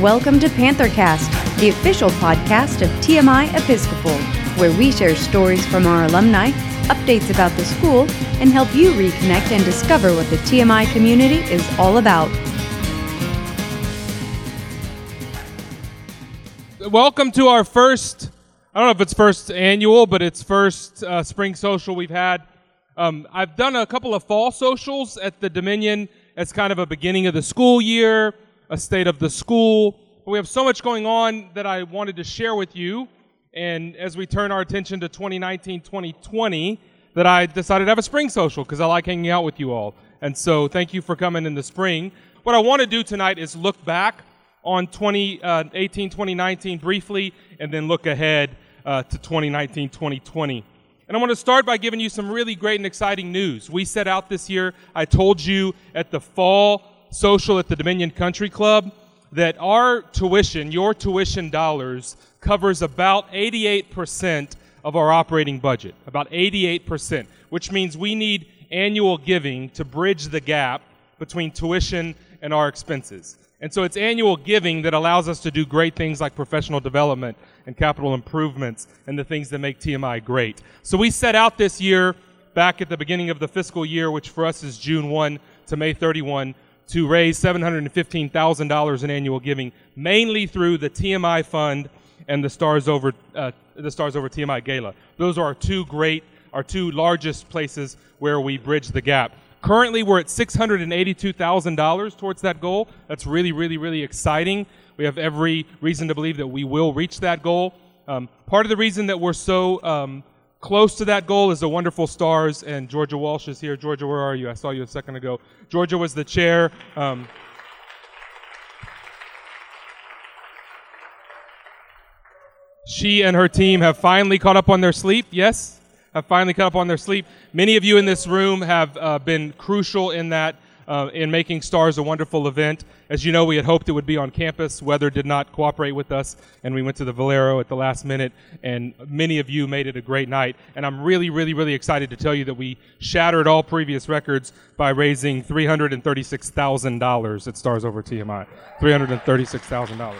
Welcome to Panthercast, the official podcast of TMI Episcopal, where we share stories from our alumni, updates about the school, and help you reconnect and discover what the TMI community is all about. Welcome to our first, I don't know if it's first annual, but it's first uh, spring social we've had. Um, I've done a couple of fall socials at the Dominion as kind of a beginning of the school year a state of the school. We have so much going on that I wanted to share with you. And as we turn our attention to 2019 2020, that I decided to have a spring social because I like hanging out with you all. And so thank you for coming in the spring. What I want to do tonight is look back on 2018 uh, 2019 briefly and then look ahead uh, to 2019 2020. And I want to start by giving you some really great and exciting news. We set out this year, I told you at the fall social at the Dominion Country Club that our tuition, your tuition dollars, covers about 88% of our operating budget. About 88%, which means we need annual giving to bridge the gap between tuition and our expenses. And so it's annual giving that allows us to do great things like professional development and capital improvements and the things that make TMI great. So we set out this year back at the beginning of the fiscal year, which for us is June 1 to May 31, to raise $715,000 in annual giving, mainly through the TMI Fund and the Stars Over, uh, the Stars Over TMI Gala. Those are our two great, our two largest places where we bridge the gap. Currently, we're at $682,000 towards that goal. That's really, really, really exciting. We have every reason to believe that we will reach that goal. Um, part of the reason that we're so um, Close to that goal is the wonderful stars, and Georgia Walsh is here. Georgia, where are you? I saw you a second ago. Georgia was the chair. Um, she and her team have finally caught up on their sleep. Yes, have finally caught up on their sleep. Many of you in this room have uh, been crucial in that uh, in making STARS a wonderful event. As you know, we had hoped it would be on campus. Weather did not cooperate with us, and we went to the Valero at the last minute, and many of you made it a great night. And I'm really, really, really excited to tell you that we shattered all previous records by raising $336,000 at Stars Over TMI. $336,000.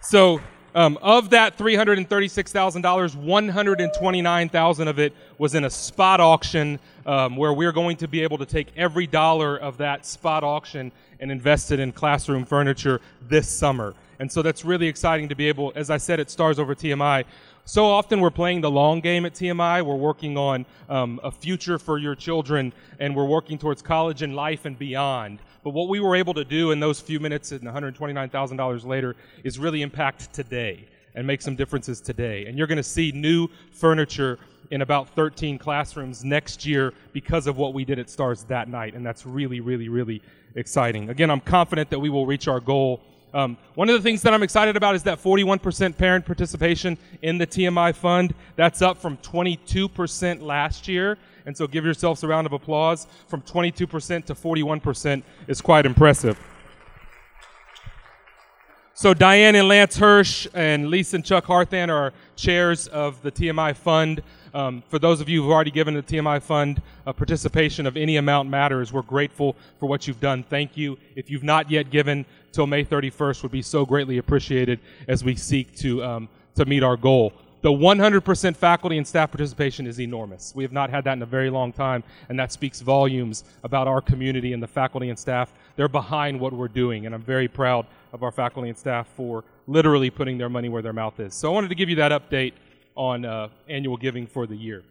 So um, of that $336,000, $129,000 of it was in a spot auction um, where we're going to be able to take every dollar of that spot auction and invest it in classroom furniture this summer. And so that's really exciting to be able, as I said, it stars over TMI. So often we're playing the long game at TMI. We're working on um, a future for your children, and we're working towards college and life and beyond. But what we were able to do in those few minutes and $129,000 later is really impact today and make some differences today. And you're going to see new furniture in about 13 classrooms next year because of what we did at STARS that night. And that's really, really, really exciting. Again, I'm confident that we will reach our goal. Um, one of the things that I'm excited about is that 41% parent participation in the TMI fund. That's up from 22% last year. And so give yourselves a round of applause. From 22% to 41% is quite impressive. So Diane and Lance Hirsch and Lisa and Chuck Harthan are chairs of the TMI Fund. Um, for those of you who've already given the TMI Fund a participation of any amount matters, we're grateful for what you've done. Thank you. If you've not yet given till May 31st, would be so greatly appreciated as we seek to um, to meet our goal the 100% faculty and staff participation is enormous. We have not had that in a very long time, and that speaks volumes about our community and the faculty and staff. They're behind what we're doing, and I'm very proud of our faculty and staff for literally putting their money where their mouth is. So I wanted to give you that update on uh, annual giving for the year.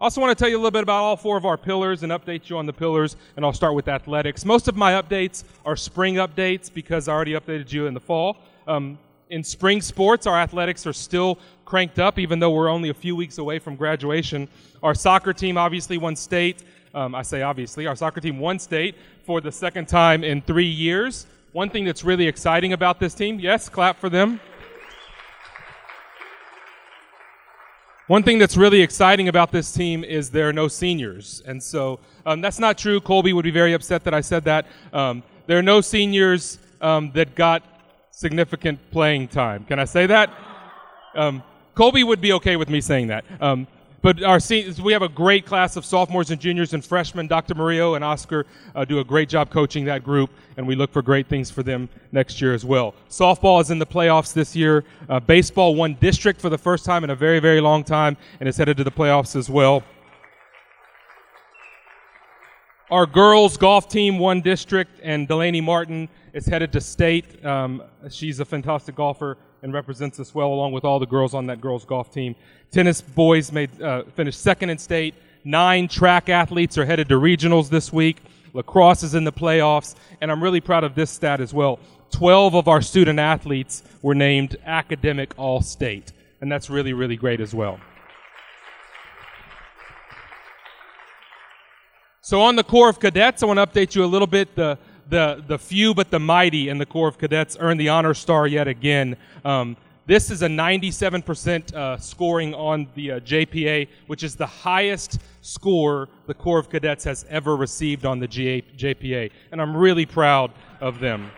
I also want to tell you a little bit about all four of our pillars and update you on the pillars, and I'll start with athletics. Most of my updates are spring updates because I already updated you in the fall. Um, in spring sports, our athletics are still cranked up, even though we're only a few weeks away from graduation. Our soccer team obviously won state. Um, I say obviously, our soccer team won state for the second time in three years. One thing that's really exciting about this team, yes, clap for them. One thing that's really exciting about this team is there are no seniors. And so um, that's not true. Colby would be very upset that I said that. Um, there are no seniors um, that got significant playing time. Can I say that? Um, Colby would be okay with me saying that. Um, but our seniors, we have a great class of sophomores and juniors and freshmen. Dr. Murillo and Oscar uh, do a great job coaching that group, and we look for great things for them next year as well. Softball is in the playoffs this year. Uh, baseball won district for the first time in a very, very long time and is headed to the playoffs as well. Our girls golf team won district, and Delaney Martin is headed to state. Um, she's a fantastic golfer and represents us well along with all the girls on that girls golf team. Tennis boys made uh, finished second in state. Nine track athletes are headed to regionals this week. Lacrosse is in the playoffs, and I'm really proud of this stat as well. 12 of our student athletes were named academic all state, and that's really, really great as well. So, on the Corps of Cadets, I want to update you a little bit. The the, the few but the mighty in the Corps of Cadets earned the Honor Star yet again. Um, this is a 97% uh, scoring on the uh, JPA, which is the highest score the Corps of Cadets has ever received on the GA- JPA. And I'm really proud of them.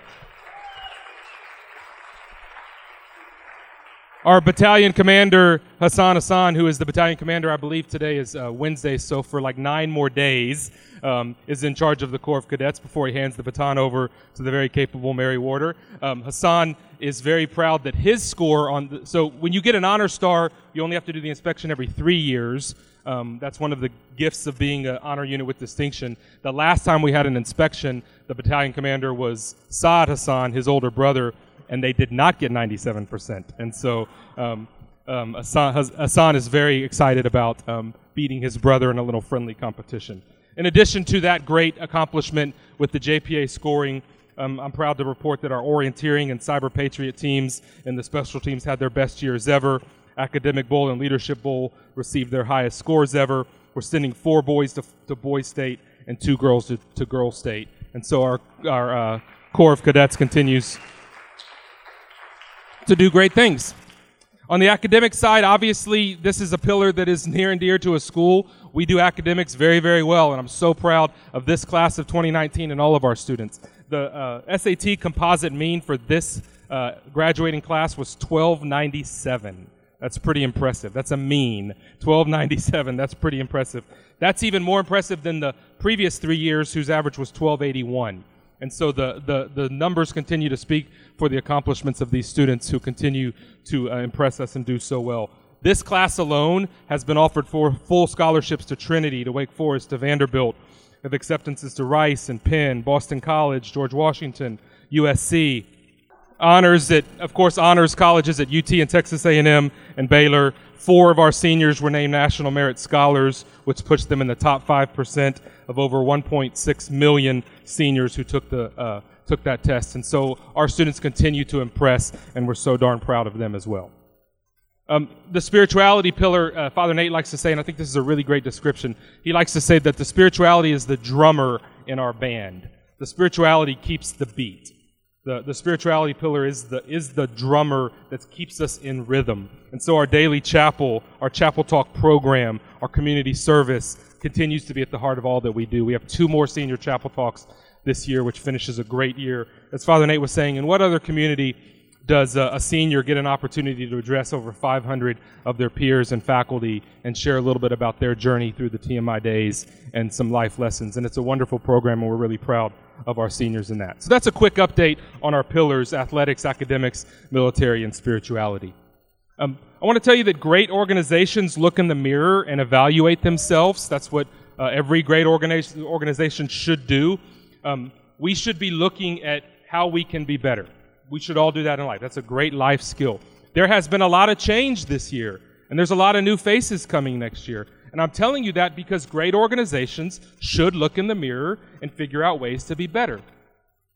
Our battalion commander, Hassan Hassan, who is the battalion commander, I believe today is uh, Wednesday, so for like nine more days, um, is in charge of the Corps of Cadets before he hands the baton over to the very capable Mary Warder. Um, Hassan is very proud that his score on the, so when you get an honor star, you only have to do the inspection every three years. Um, that's one of the gifts of being an honor unit with distinction. The last time we had an inspection, the battalion commander was Saad Hassan, his older brother, and they did not get 97%. And so um, um, is very excited about um, beating his brother in a little friendly competition. In addition to that great accomplishment with the JPA scoring, um, I'm proud to report that our orienteering and cyber patriot teams and the special teams had their best years ever. Academic Bowl and Leadership Bowl received their highest scores ever. We're sending four boys to, to boys state and two girls to, to girls state. And so our, our uh, Corps of Cadets continues to do great things. On the academic side, obviously, this is a pillar that is near and dear to a school. We do academics very, very well, and I'm so proud of this class of 2019 and all of our students. The uh, SAT composite mean for this uh, graduating class was 1297. That's pretty impressive. That's a mean. 1297. That's pretty impressive. That's even more impressive than the previous three years, whose average was 1281. And so the, the, the numbers continue to speak for the accomplishments of these students who continue to uh, impress us and do so well. This class alone has been offered for full scholarships to Trinity, to Wake Forest, to Vanderbilt, of acceptances to Rice and Penn, Boston College, George Washington, USC. Honors at, of course, honors colleges at UT and Texas A&M and Baylor. Four of our seniors were named National Merit Scholars, which puts them in the top 5% of over 1.6 million seniors who took, the, uh, took that test. And so our students continue to impress, and we're so darn proud of them as well. Um, the spirituality pillar, uh, Father Nate likes to say, and I think this is a really great description, he likes to say that the spirituality is the drummer in our band. The spirituality keeps the beat. The, the spirituality pillar is the, is the drummer that keeps us in rhythm. And so our daily chapel, our chapel talk program, our community service continues to be at the heart of all that we do. We have two more senior chapel talks this year, which finishes a great year. As Father Nate was saying, in what other community does a, a, senior get an opportunity to address over 500 of their peers and faculty and share a little bit about their journey through the TMI days and some life lessons. And it's a wonderful program, and we're really proud of our seniors in that. So that's a quick update on our pillars athletics, academics, military, and spirituality. Um, I want to tell you that great organizations look in the mirror and evaluate themselves. That's what uh, every great organization, organization should do. Um, we should be looking at how we can be better we should all do that in life. That's a great life skill. There has been a lot of change this year, and there's a lot of new faces coming next year. And I'm telling you that because great organizations should look in the mirror and figure out ways to be better.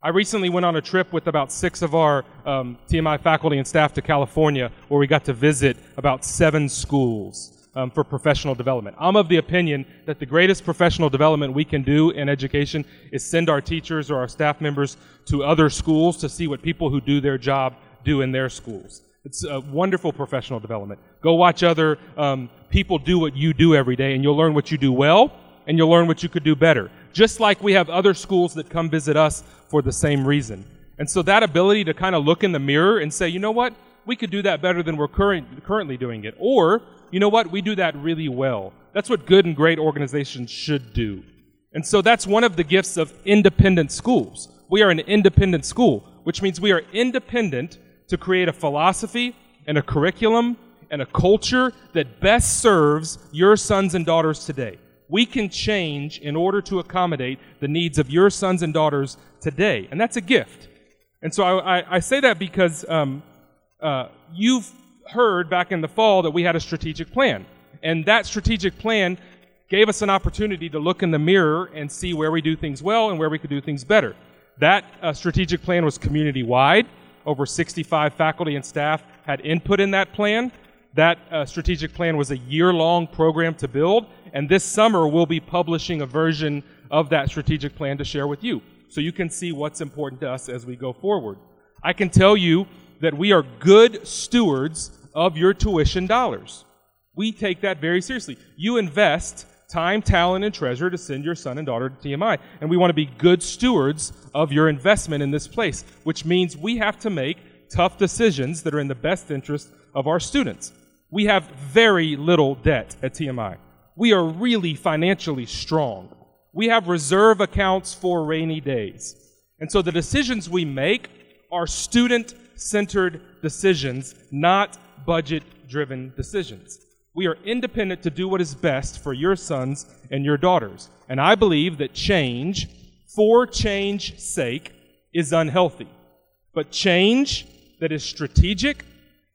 I recently went on a trip with about six of our um, TMI faculty and staff to California where we got to visit about seven schools um, for professional development. I'm of the opinion that the greatest professional development we can do in education is send our teachers or our staff members to other schools to see what people who do their job do in their schools. It's a wonderful professional development. Go watch other um, people do what you do every day, and you'll learn what you do well, and you'll learn what you could do better. Just like we have other schools that come visit us for the same reason. And so that ability to kind of look in the mirror and say, you know what, we could do that better than we're current, currently doing it. Or You know what? We do that really well. That's what good and great organizations should do. And so that's one of the gifts of independent schools. We are an independent school, which means we are independent to create a philosophy and a curriculum and a culture that best serves your sons and daughters today. We can change in order to accommodate the needs of your sons and daughters today. And that's a gift. And so I, I, I say that because um, uh, you've heard back in the fall that we had a strategic plan. And that strategic plan gave us an opportunity to look in the mirror and see where we do things well and where we could do things better. That uh, strategic plan was community wide. Over 65 faculty and staff had input in that plan. That uh, strategic plan was a year long program to build, and this summer we'll be publishing a version of that strategic plan to share with you so you can see what's important to us as we go forward. I can tell you that we are good stewards of your tuition dollars. We take that very seriously. You invest time, talent, and treasure to send your son and daughter to TMI. And we want to be good stewards of your investment in this place, which means we have to make tough decisions that are in the best interest of our students. We have very little debt at TMI. We are really financially strong. We have reserve accounts for rainy days. And so the decisions we make are student centered decisions, not budget driven decisions. We are independent to do what is best for your sons and your daughters. And I believe that change, for change's sake, is unhealthy. But change that is strategic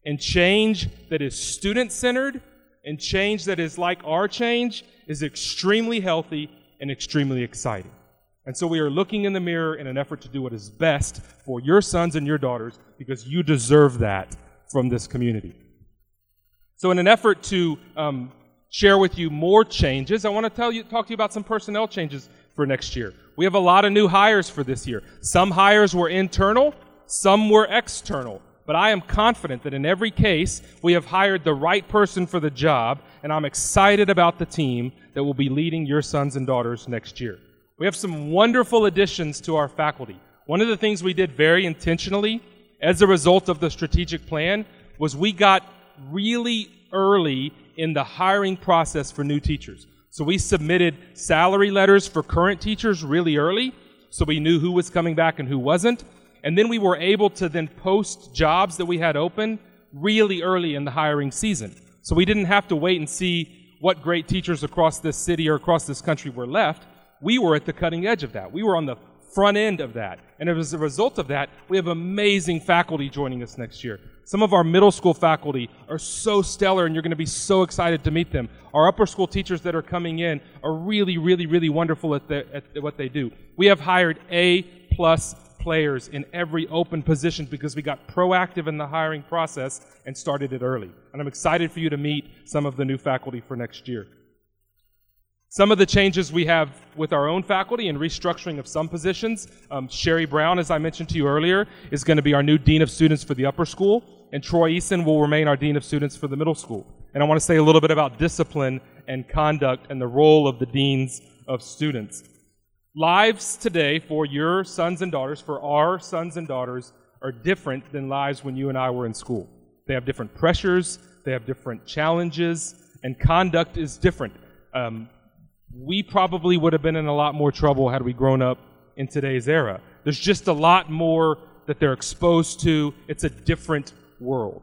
and change that is student centered and change that is like our change is extremely healthy and extremely exciting. And so we are looking in the mirror in an effort to do what is best for your sons and your daughters because you deserve that from this community. So, in an effort to um, share with you more changes, I want to tell you, talk to you about some personnel changes for next year. We have a lot of new hires for this year. Some hires were internal, some were external. But I am confident that in every case, we have hired the right person for the job, and I'm excited about the team that will be leading your sons and daughters next year. We have some wonderful additions to our faculty. One of the things we did very intentionally as a result of the strategic plan was we got really early in the hiring process for new teachers. So we submitted salary letters for current teachers really early, so we knew who was coming back and who wasn't. And then we were able to then post jobs that we had open really early in the hiring season. So we didn't have to wait and see what great teachers across this city or across this country were left. We were at the cutting edge of that. We were on the front end of that. And as a result of that, we have amazing faculty joining us next year. Some of our middle school faculty are so stellar, and you're going to be so excited to meet them. Our upper school teachers that are coming in are really, really, really wonderful at, the, at what they do. We have hired A plus players in every open position because we got proactive in the hiring process and started it early. And I'm excited for you to meet some of the new faculty for next year. Some of the changes we have with our own faculty and restructuring of some positions. Um, Sherry Brown, as I mentioned to you earlier, is going to be our new Dean of Students for the upper school, and Troy Eason will remain our Dean of Students for the middle school. And I want to say a little bit about discipline and conduct and the role of the Deans of Students. Lives today for your sons and daughters, for our sons and daughters, are different than lives when you and I were in school. They have different pressures, they have different challenges, and conduct is different. Um, we probably would have been in a lot more trouble had we grown up in today's era. There's just a lot more that they're exposed to. It's a different world.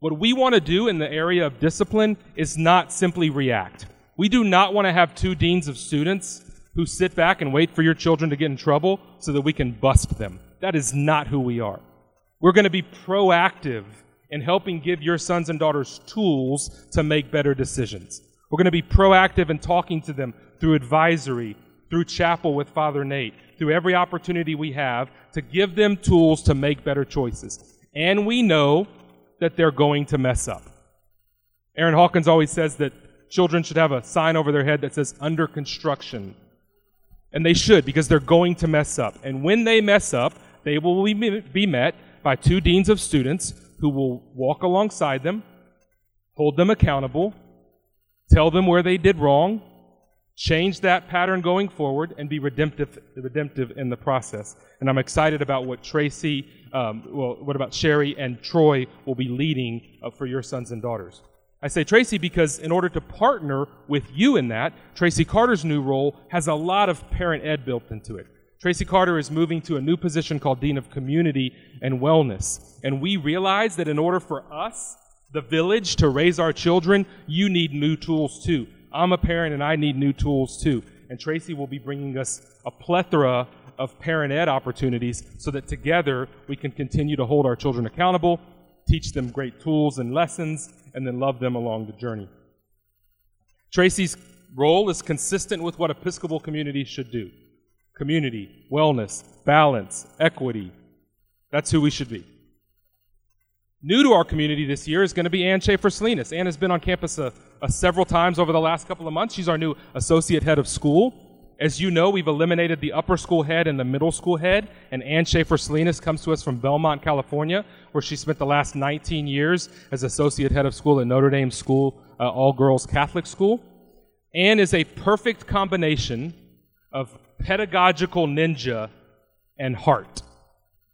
What we want to do in the area of discipline is not simply react. We do not want to have two deans of students who sit back and wait for your children to get in trouble so that we can bust them. That is not who we are. We're going to be proactive in helping give your sons and daughters tools to make better decisions. We're going to be proactive in talking to them through advisory, through chapel with Father Nate, through every opportunity we have to give them tools to make better choices. And we know that they're going to mess up. Aaron Hawkins always says that children should have a sign over their head that says under construction. And they should because they're going to mess up. And when they mess up, they will be met by two deans of students who will walk alongside them, hold them accountable, tell them where they did wrong, change that pattern going forward, and be redemptive, redemptive in the process. And I'm excited about what Tracy, um, well, what about Sherry and Troy will be leading uh, for your sons and daughters. I say Tracy because in order to partner with you in that, Tracy Carter's new role has a lot of parent ed built into it. Tracy Carter is moving to a new position called Dean of Community and Wellness. And we realize that in order for us, the village, to raise our children, you need new tools too. I'm a parent and I need new tools too. And Tracy will be bringing us a plethora of parent ed opportunities so that together we can continue to hold our children accountable, teach them great tools and lessons, and then love them along the journey. Tracy's role is consistent with what Episcopal communities should do community, wellness, balance, equity. That's who we should be. New to our community this year is going to be Ann Schaefer Salinas. Ann has been on campus a, a several times over the last couple of months. She's our new associate head of school. As you know, we've eliminated the upper school head and the middle school head, and Ann Schaefer Salinas comes to us from Belmont, California, where she spent the last 19 years as associate head of school at Notre Dame School, uh, all girls Catholic school. Ann is a perfect combination of pedagogical ninja and heart.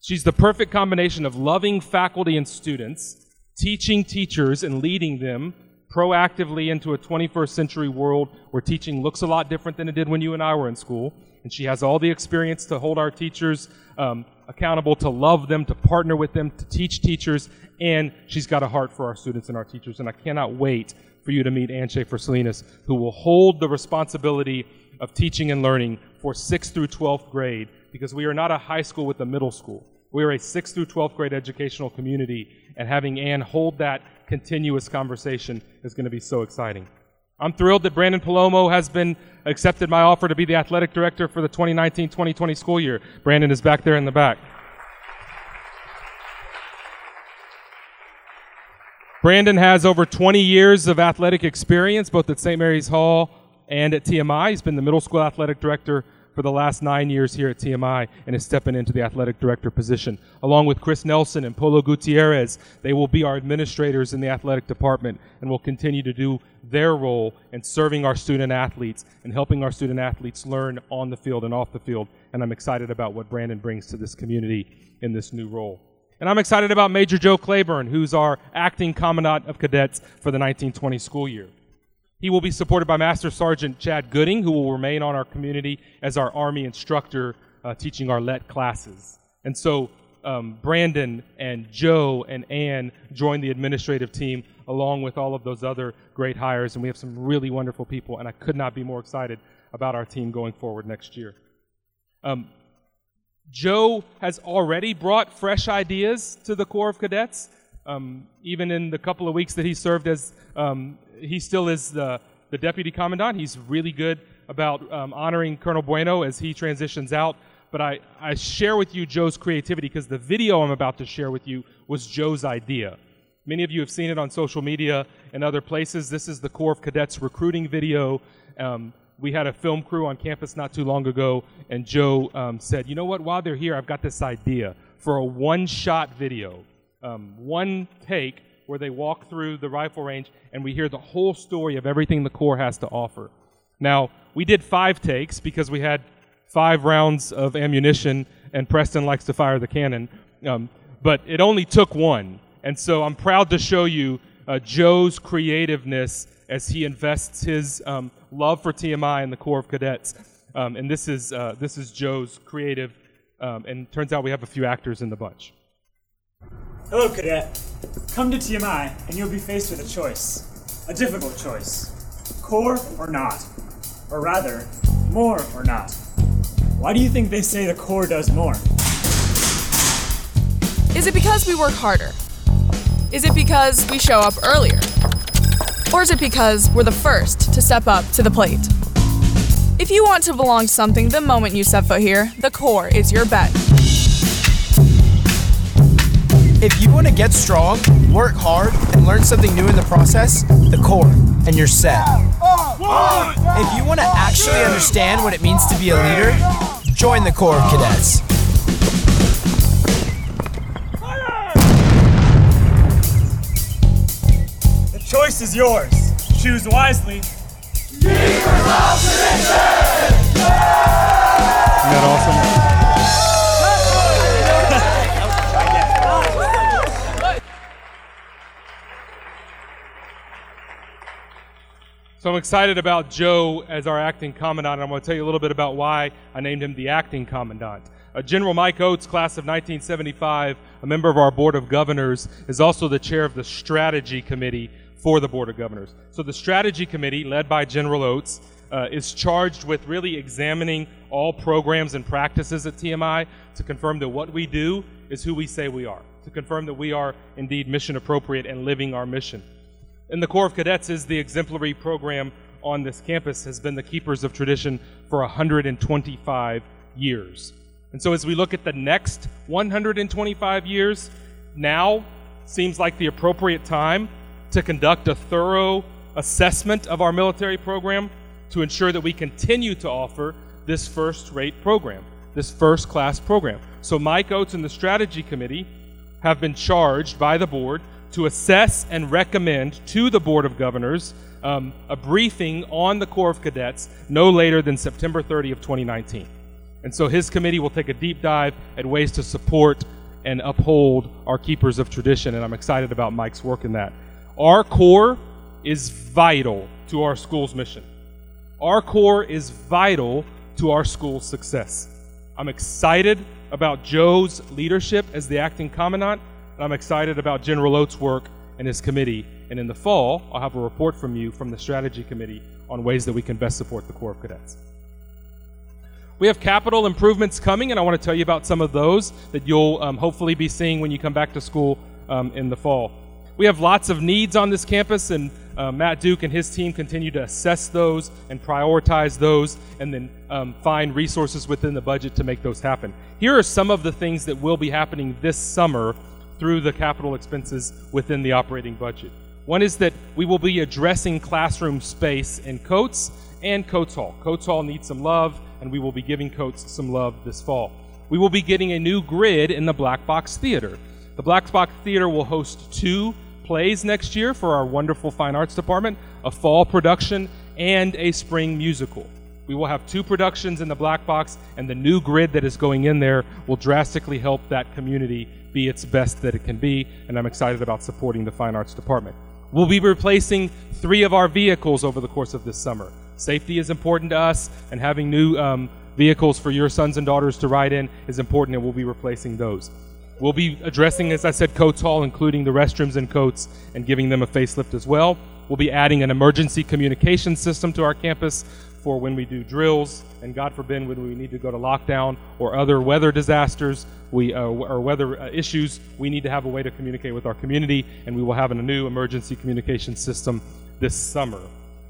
She's the perfect combination of loving faculty and students, teaching teachers and leading them proactively into a 21st century world where teaching looks a lot different than it did when you and I were in school. And she has all the experience to hold our teachers um, accountable, to love them, to partner with them, to teach teachers, and she's got a heart for our students and our teachers. And I cannot wait for you to meet Ann Schaefer Salinas, who will hold the responsibility of teaching and learning for 6th through 12th grade, because we are not a high school with a middle school. We are a 6th through 12th grade educational community, and having Ann hold that continuous conversation is going to be so exciting. I'm thrilled that Brandon Palomo has been accepted my offer to be the athletic director for the 2019-2020 school year. Brandon is back there in the back. Brandon has over 20 years of athletic experience, both at St. Mary's Hall and at TMI. He's been the middle school athletic director for the last nine years here at TMI and is stepping into the athletic director position. Along with Chris Nelson and Polo Gutierrez, they will be our administrators in the athletic department and will continue to do their role in serving our student athletes and helping our student athletes learn on the field and off the field. And I'm excited about what Brandon brings to this community in this new role. And I'm excited about Major Joe Claiborne, who's our acting commandant of cadets for the 1920 school year. He will be supported by Master Sergeant Chad Gooding, who will remain on our community as our Army instructor uh, teaching our LET classes. And so um, Brandon and Joe and Ann join the administrative team along with all of those other great hires. And we have some really wonderful people, and I could not be more excited about our team going forward next year. Um, Joe has already brought fresh ideas to the Corps of Cadets. Um, even in the couple of weeks that he served as, um, he still is the, the deputy commandant. He's really good about um, honoring Colonel Bueno as he transitions out. But I, I share with you Joe's creativity because the video I'm about to share with you was Joe's idea. Many of you have seen it on social media and other places. This is the Corps of Cadets recruiting video. Um, we had a film crew on campus not too long ago, and Joe um, said, You know what? While they're here, I've got this idea for a one shot video, um, one take where they walk through the rifle range and we hear the whole story of everything the Corps has to offer. Now, we did five takes because we had five rounds of ammunition, and Preston likes to fire the cannon, um, but it only took one. And so I'm proud to show you uh, Joe's creativeness as he invests his um, love for TMI and the Corps of Cadets. Um, and this is, uh, this is Joe's creative, um, and turns out we have a few actors in the bunch. Hello, Cadet. Come to TMI, and you'll be faced with a choice. A difficult choice. Corps or not? Or rather, more or not? Why do you think they say the corps does more? Is it because we work harder? Is it because we show up earlier? Or is it because we're the first to step up to the plate? If you want to belong to something the moment you set foot here, the corps is your bet. If you want to get strong, work hard, and learn something new in the process, the Corps, and you're set. If you want to actually understand what it means to be a leader, join the Corps of Cadets. The choice is yours. Choose wisely. Isn't that awesome? So I'm excited about Joe as our acting commandant. And I'm going to tell you a little bit about why I named him the acting commandant. Uh, General Mike Oates, class of 1975, a member of our Board of Governors, is also the chair of the Strategy Committee for the Board of Governors. So the Strategy Committee, led by General Oates, uh, is charged with really examining all programs and practices at TMI to confirm that what we do is who we say we are, to confirm that we are indeed mission appropriate and living our mission. And the Corps of Cadets is the exemplary program on this campus, has been the keepers of tradition for 125 years. And so as we look at the next 125 years, now seems like the appropriate time to conduct a thorough assessment of our military program to ensure that we continue to offer this first rate program, this first class program. So Mike Oates and the strategy committee have been charged by the board to assess and recommend to the Board of Governors um, a briefing on the Corps of Cadets no later than September 30 of 2019. And so his committee will take a deep dive at ways to support and uphold our keepers of tradition, and I'm excited about Mike's work in that. Our Corps is vital to our school's mission. Our Corps is vital to our school's success. I'm excited about Joe's leadership as the acting commandant and I'm excited about General Oates' work and his committee. And in the fall, I'll have a report from you from the strategy committee on ways that we can best support the Corps of Cadets. We have capital improvements coming, and I want to tell you about some of those that you'll um, hopefully be seeing when you come back to school um, in the fall. We have lots of needs on this campus, and uh, Matt Duke and his team continue to assess those and prioritize those and then um, find resources within the budget to make those happen. Here are some of the things that will be happening this summer through the capital expenses within the operating budget. One is that we will be addressing classroom space in Coates and Coates Hall. Coates Hall needs some love, and we will be giving Coates some love this fall. We will be getting a new grid in the Black Box Theater. The Black Box Theater will host two plays next year for our wonderful fine arts department a fall production and a spring musical. We will have two productions in the black box, and the new grid that is going in there will drastically help that community be its best that it can be, and I'm excited about supporting the Fine Arts Department. We'll be replacing three of our vehicles over the course of this summer. Safety is important to us, and having new um, vehicles for your sons and daughters to ride in is important, and we'll be replacing those. We'll be addressing, as I said, Coates Hall, including the restrooms and Coates, and giving them a facelift as well. We'll be adding an emergency communication system to our campus for when we do drills, and God forbid when we need to go to lockdown or other weather disasters we, uh, or weather uh, issues, we need to have a way to communicate with our community, and we will have a new emergency communication system this summer.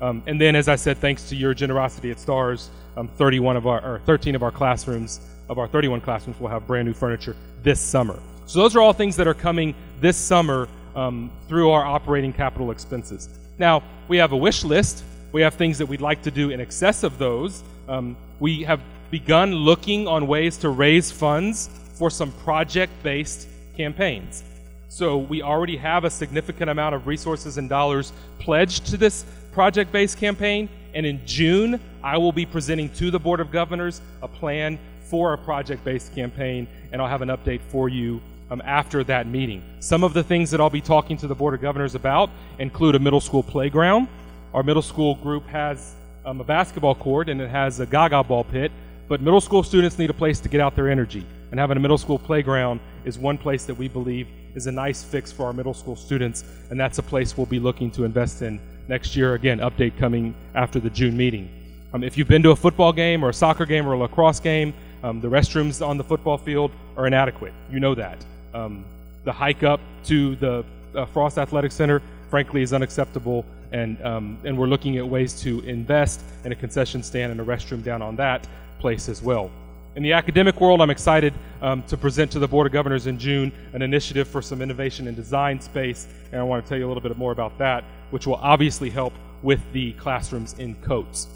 Um, and then, as I said, thanks to your generosity at STARS, um, 31 of our, or 13 of our classrooms, of our 31 classrooms, will have brand new furniture this summer. So those are all things that are coming this summer um, through our operating capital expenses. Now, we have a wish list we have things that we'd like to do in excess of those. Um, we have begun looking on ways to raise funds for some project based campaigns. So we already have a significant amount of resources and dollars pledged to this project based campaign. And in June, I will be presenting to the Board of Governors a plan for a project based campaign, and I'll have an update for you um, after that meeting. Some of the things that I'll be talking to the Board of Governors about include a middle school playground our middle school group has um, a basketball court and it has a gaga ball pit, but middle school students need a place to get out their energy. And having a middle school playground is one place that we believe is a nice fix for our middle school students, and that's a place we'll be looking to invest in next year. Again, update coming after the June meeting. Um, if you've been to a football game or a soccer game or a lacrosse game, um, the restrooms on the football field are inadequate. You know that. Um, the hike up to the uh, Frost Athletic Center, frankly, is unacceptable and um, and we're looking at ways to invest in a concession stand and a restroom down on that place as well. In the academic world, I'm excited um, to present to the Board of Governors in June an initiative for some innovation and design space, and I want to tell you a little bit more about that, which will obviously help with the classrooms in Coates.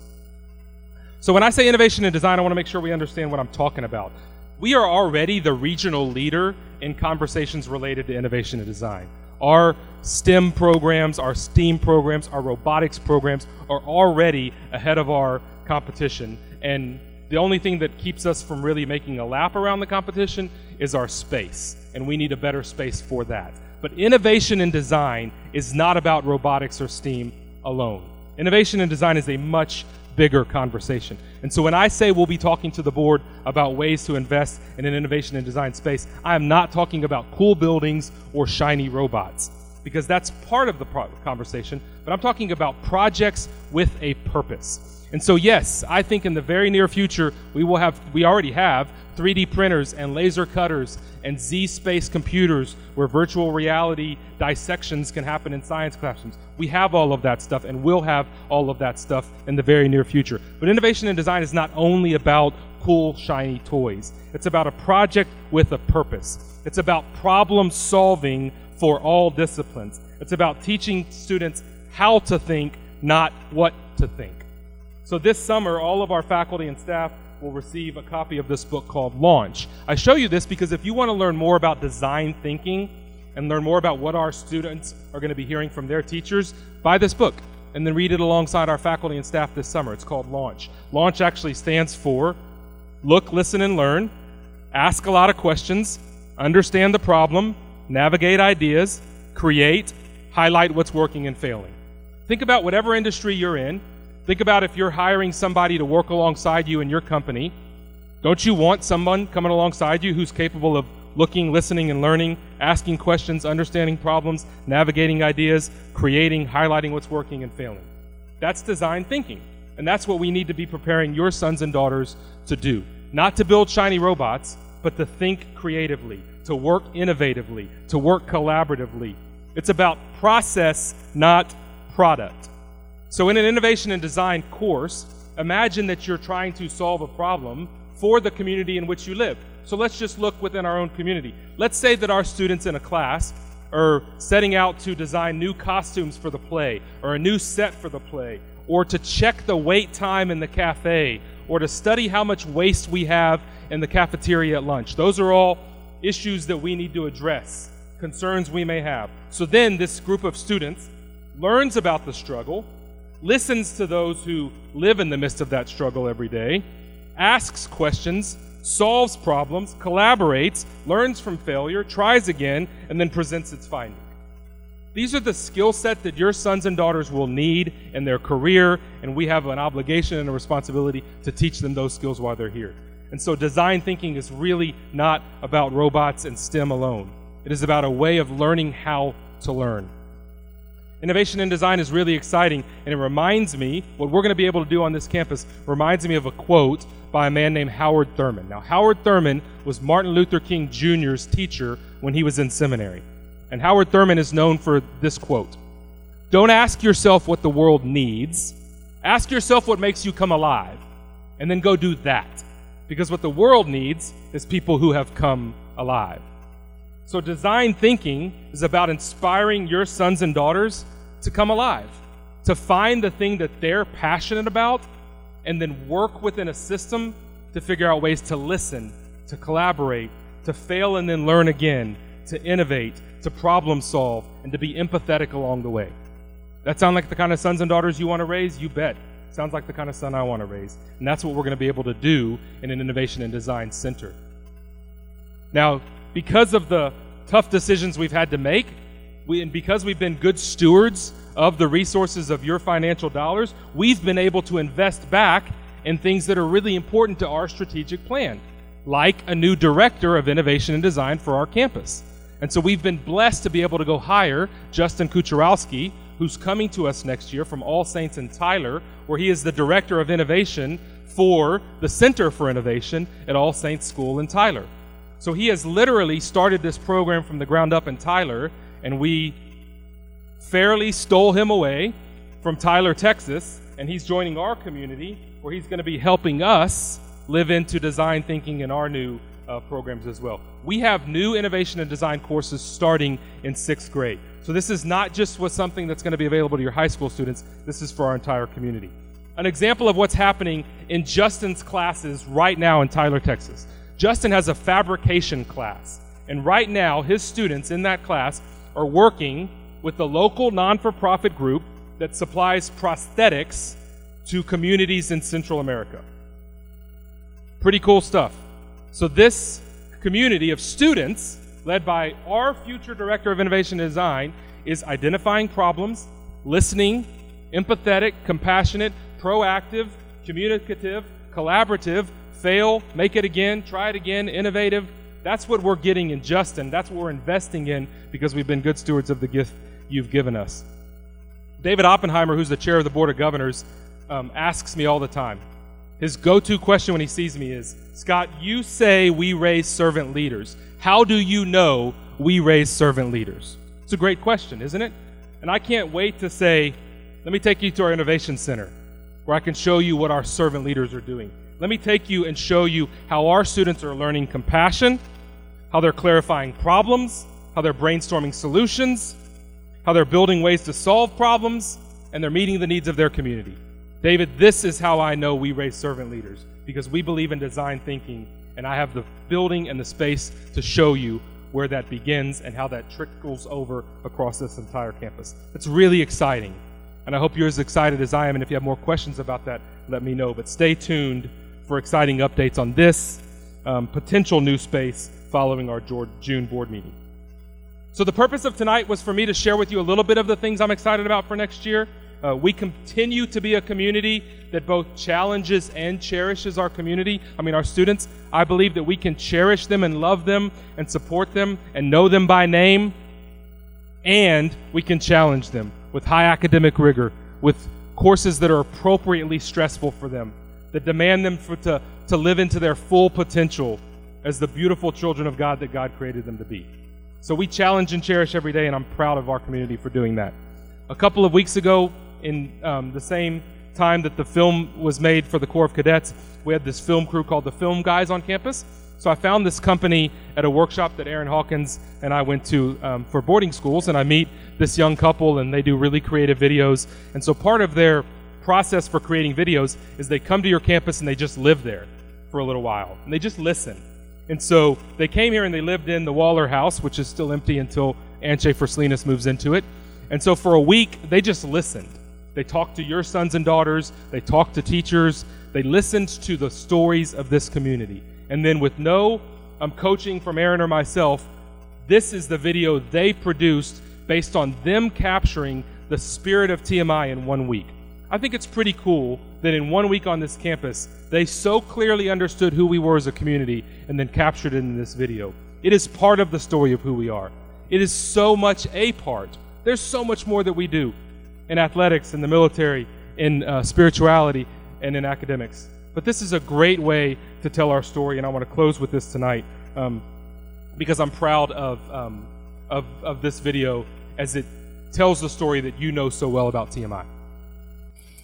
So, when I say innovation and design, I want to make sure we understand what I'm talking about. We are already the regional leader in conversations related to innovation and design. Our STEM programs, our STEAM programs, our robotics programs are already ahead of our competition. And the only thing that keeps us from really making a lap around the competition is our space. And we need a better space for that. But innovation and design is not about robotics or STEAM alone. Innovation and design is a much bigger conversation. And so when I say we'll be talking to the board about ways to invest in an innovation and design space, I am not talking about cool buildings or shiny robots because that's part of the conversation, but I'm talking about projects with a purpose. And so, yes, I think in the very near future, we will have, we already have 3D printers and laser cutters and zSpace computers where virtual reality dissections can happen in science classrooms. We have all of that stuff and we'll have all of that stuff in the very near future. But innovation and design is not only about cool, shiny toys, it's about a project with a purpose. It's about problem solving for all disciplines. It's about teaching students how to think, not what to think. So this summer, all of our faculty and staff will receive a copy of this book called Launch. I show you this because if you want to learn more about design thinking and learn more about what our students are going to be hearing from their teachers, buy this book and then read it alongside our faculty and staff this summer. It's called Launch. Launch actually stands for Look, Listen, and Learn, Ask a lot of questions, Understand the problem, Navigate ideas, Create, Highlight what's working and failing. Think about whatever industry you're in Think about if you're hiring somebody to work alongside you in your company. Don't you want someone coming alongside you who's capable of looking, listening, and learning, asking questions, understanding problems, navigating ideas, creating, highlighting what's working and failing? That's design thinking. And that's what we need to be preparing your sons and daughters to do. Not to build shiny robots, but to think creatively, to work innovatively, to work collaboratively. It's about process, not product. So, in an innovation and design course, imagine that you're trying to solve a problem for the community in which you live. So, let's just look within our own community. Let's say that our students in a class are setting out to design new costumes for the play, or a new set for the play, or to check the wait time in the cafe, or to study how much waste we have in the cafeteria at lunch. Those are all issues that we need to address, concerns we may have. So then this group of students learns about the struggle, listens to those who live in the midst of that struggle every day, asks questions, solves problems, collaborates, learns from failure, tries again, and then presents its finding. These are the skill set that your sons and daughters will need in their career, and we have an obligation and a responsibility to teach them those skills while they're here. And so, design thinking is really not about robots and STEM alone. It is about a way of learning how to learn. Innovation and design is really exciting, and it reminds me what we're going to be able to do on this campus reminds me of a quote by a man named Howard Thurman. Now, Howard Thurman was Martin Luther King Jr.'s teacher when he was in seminary. And Howard Thurman is known for this quote Don't ask yourself what the world needs, ask yourself what makes you come alive, and then go do that. Because what the world needs is people who have come alive. So, design thinking is about inspiring your sons and daughters to come alive, to find the thing that they're passionate about, and then work within a system to figure out ways to listen, to collaborate, to fail and then learn again, to innovate, to problem solve, and to be empathetic along the way. That sound like the kind of sons and daughters you want to raise? You bet. Sounds like the kind of son I want to raise. And that's what we're going to be able to do in an innovation and design center. Now, because of the tough decisions we've had to make, we, and because we've been good stewards of the resources of your financial dollars, we've been able to invest back in things that are really important to our strategic plan, like a new director of innovation and design for our campus. And so we've been blessed to be able to go hire Justin Kucharowski, who's coming to us next year from All Saints in Tyler, where he is the director of innovation for the Center for Innovation at All Saints School in Tyler. So he has literally started this program from the ground up in Tyler, and we fairly stole him away from Tyler, Texas, and he's joining our community where he's going to be helping us live into design thinking in our new uh, programs as well. We have new innovation and design courses starting in sixth grade. So this is not just with something that's going to be available to your high school students, this is for our entire community. An example of what's happening in Justin's classes right now in Tyler, Texas. Justin has a fabrication class. And right now, his students in that class are working with the local non for profit group that supplies prosthetics to communities in Central America. Pretty cool stuff. So, this community of students, led by our future Director of Innovation and Design, is identifying problems, listening, empathetic, compassionate, proactive, communicative, collaborative, fail, make it again, try it again, innovative. That's what we're getting in Justin. That's what we're investing in because we've been good stewards of the gift you've given us. David Oppenheimer, who's the chair of the Board of Governors, um, asks me all the time. His go to question when he sees me is Scott, you say we raise servant leaders. How do you know we raise servant leaders? It's a great question, isn't it? And I can't wait to say, let me take you to our innovation center where I can show you what our servant leaders are doing. Let me take you and show you how our students are learning compassion, how they're clarifying problems, how they're brainstorming solutions, how they're building ways to solve problems, and they're meeting the needs of their community. David, this is how I know we raise servant leaders because we believe in design thinking, and I have the building and the space to show you where that begins and how that trickles over across this entire campus. It's really exciting, and I hope you're as excited as I am. And if you have more questions about that, let me know. But stay tuned for exciting updates on this um, potential new space following our June board meeting. So, the purpose of tonight was for me to share with you a little bit of the things I'm excited about for next year. Uh, we continue to be a community that both challenges and cherishes our community. I mean, our students. I believe that we can cherish them and love them and support them and know them by name. And we can challenge them with high academic rigor, with courses that are appropriately stressful for them, that demand them for, to, to live into their full potential as the beautiful children of God that God created them to be. So we challenge and cherish every day, and I'm proud of our community for doing that. A couple of weeks ago, in um, the same time that the film was made for the Corps of Cadets, we had this film crew called the Film Guys on campus. So I found this company at a workshop that Aaron Hawkins and I went to um, for boarding schools, and I meet this young couple, and they do really creative videos. And so part of their process for creating videos is they come to your campus and they just live there for a little while, and they just listen. And so they came here and they lived in the Waller house, which is still empty until Anche Forslinas moves into it. And so for a week, they just listened. They talked to your sons and daughters, they talked to teachers, they listened to the stories of this community. And then, with no um, coaching from Aaron or myself, this is the video they produced based on them capturing the spirit of TMI in one week. I think it's pretty cool that in one week on this campus, they so clearly understood who we were as a community and then captured it in this video. It is part of the story of who we are. It is so much a part. There's so much more that we do in athletics, in the military, in uh, spirituality, and in academics. But this is a great way to tell our story, and I want to close with this tonight um, because I'm proud of, um, of, of this video as it tells the story that you know so well about TMI.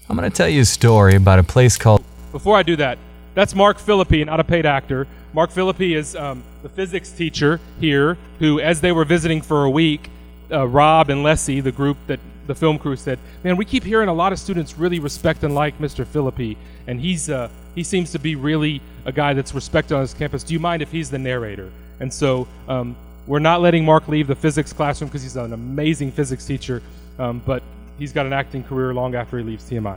I'm going to tell you a story about a place called. Before I do that, that's Mark Philippi, not a paid actor. Mark Philippi is um, the physics teacher here who, as they were visiting for a week, uh, Rob and Leslie, the group that the film crew said, "Man, we keep hearing a lot of students really respect and like Mr. Philippi, and he's uh, he seems to be really a guy that's respected on his campus. Do you mind if he's the narrator?" And so um, we're not letting Mark leave the physics classroom because he's an amazing physics teacher, um, but he's got an acting career long after he leaves TMI.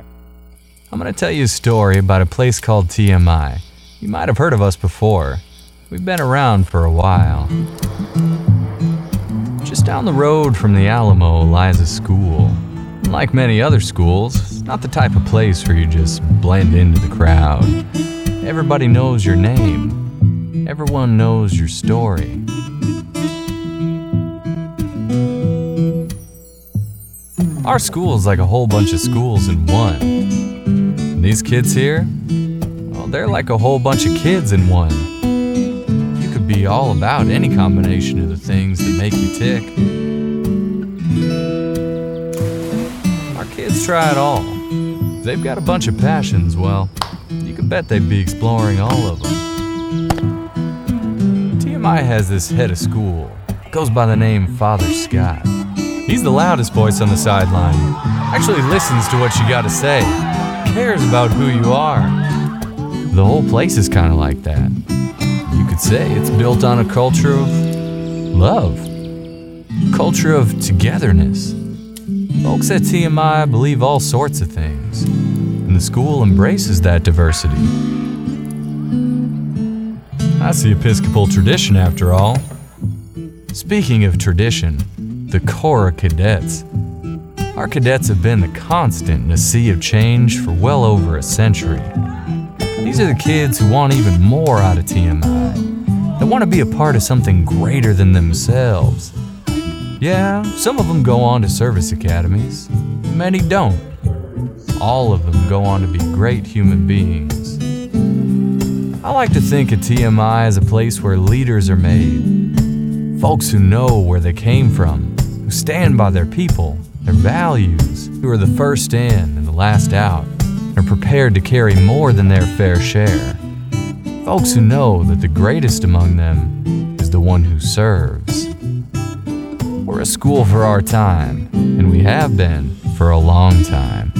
I'm going to tell you a story about a place called TMI. You might have heard of us before. We've been around for a while. Just down the road from the Alamo lies a school. Like many other schools, it's not the type of place where you just blend into the crowd. Everybody knows your name. Everyone knows your story. Our school is like a whole bunch of schools in one. And these kids here, well, they're like a whole bunch of kids in one You could be all about any combination of the things that make you tick. Our kids try it all. If they've got a bunch of passions, well, you can bet they'd be exploring all of them. TMI has this head of school, goes by the name Father Scott. He's the loudest voice on the sideline. Actually listens to what you gotta say, cares about who you are. The whole place is kind of like that You could say it's built on a culture of love, culture of togetherness. Folks at TMI believe all sorts of things, and the school embraces that diversity. That's the Episcopal tradition, after all. Speaking of tradition, the Corps of Cadets. Our cadets have been the constant in a sea of change for well over a century. These are the kids who want even more out of TMI. They want to be a part of something greater than themselves. Yeah, some of them go on to service academies, many don't. All of them go on to be great human beings. I like to think of TMI as a place where leaders are made. Folks who know where they came from, who stand by their people, their values, who are the first in and the last out, and are prepared to carry more than their fair share. Folks who know that the greatest among them is the one who serves. We're a school for our time, and we have been for a long time.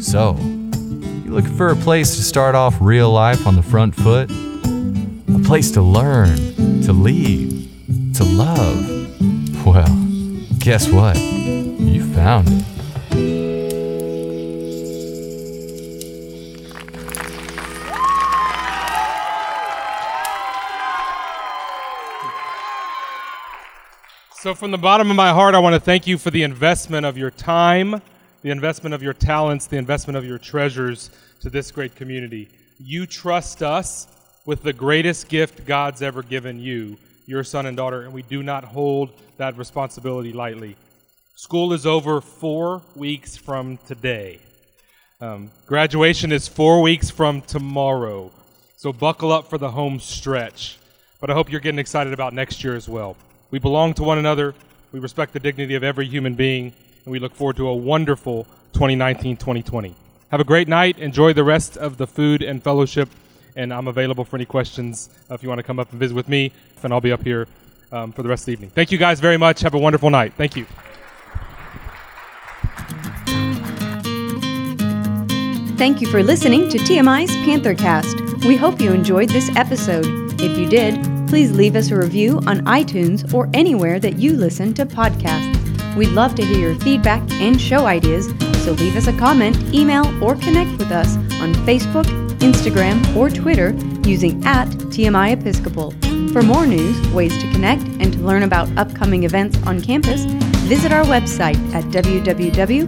So, you looking for a place to start off real life on the front foot? A place to learn, to lead, to love? Well, guess what? You found it. So, from the bottom of my heart, I want to thank you for the investment of your time, the investment of your talents, the investment of your treasures to this great community. You trust us with the greatest gift God's ever given you, your son and daughter, and we do not hold that responsibility lightly. School is over four weeks from today. Um, graduation is four weeks from tomorrow. So buckle up for the home stretch. But I hope you're getting excited about next year as well. We belong to one another. We respect the dignity of every human being. And we look forward to a wonderful 2019 2020. Have a great night. Enjoy the rest of the food and fellowship. And I'm available for any questions uh, if you want to come up and visit with me. And I'll be up here um, for the rest of the evening. Thank you guys very much. Have a wonderful night. Thank you. Thank you for listening to TMI's Panthercast. We hope you enjoyed this episode. If you did, please leave us a review on iTunes or anywhere that you listen to podcasts. We'd love to hear your feedback and show ideas, so leave us a comment, email, or connect with us on Facebook, Instagram, or Twitter using at TMI Episcopal. For more news, ways to connect, and to learn about upcoming events on campus, visit our website at www.tmi-sa.org.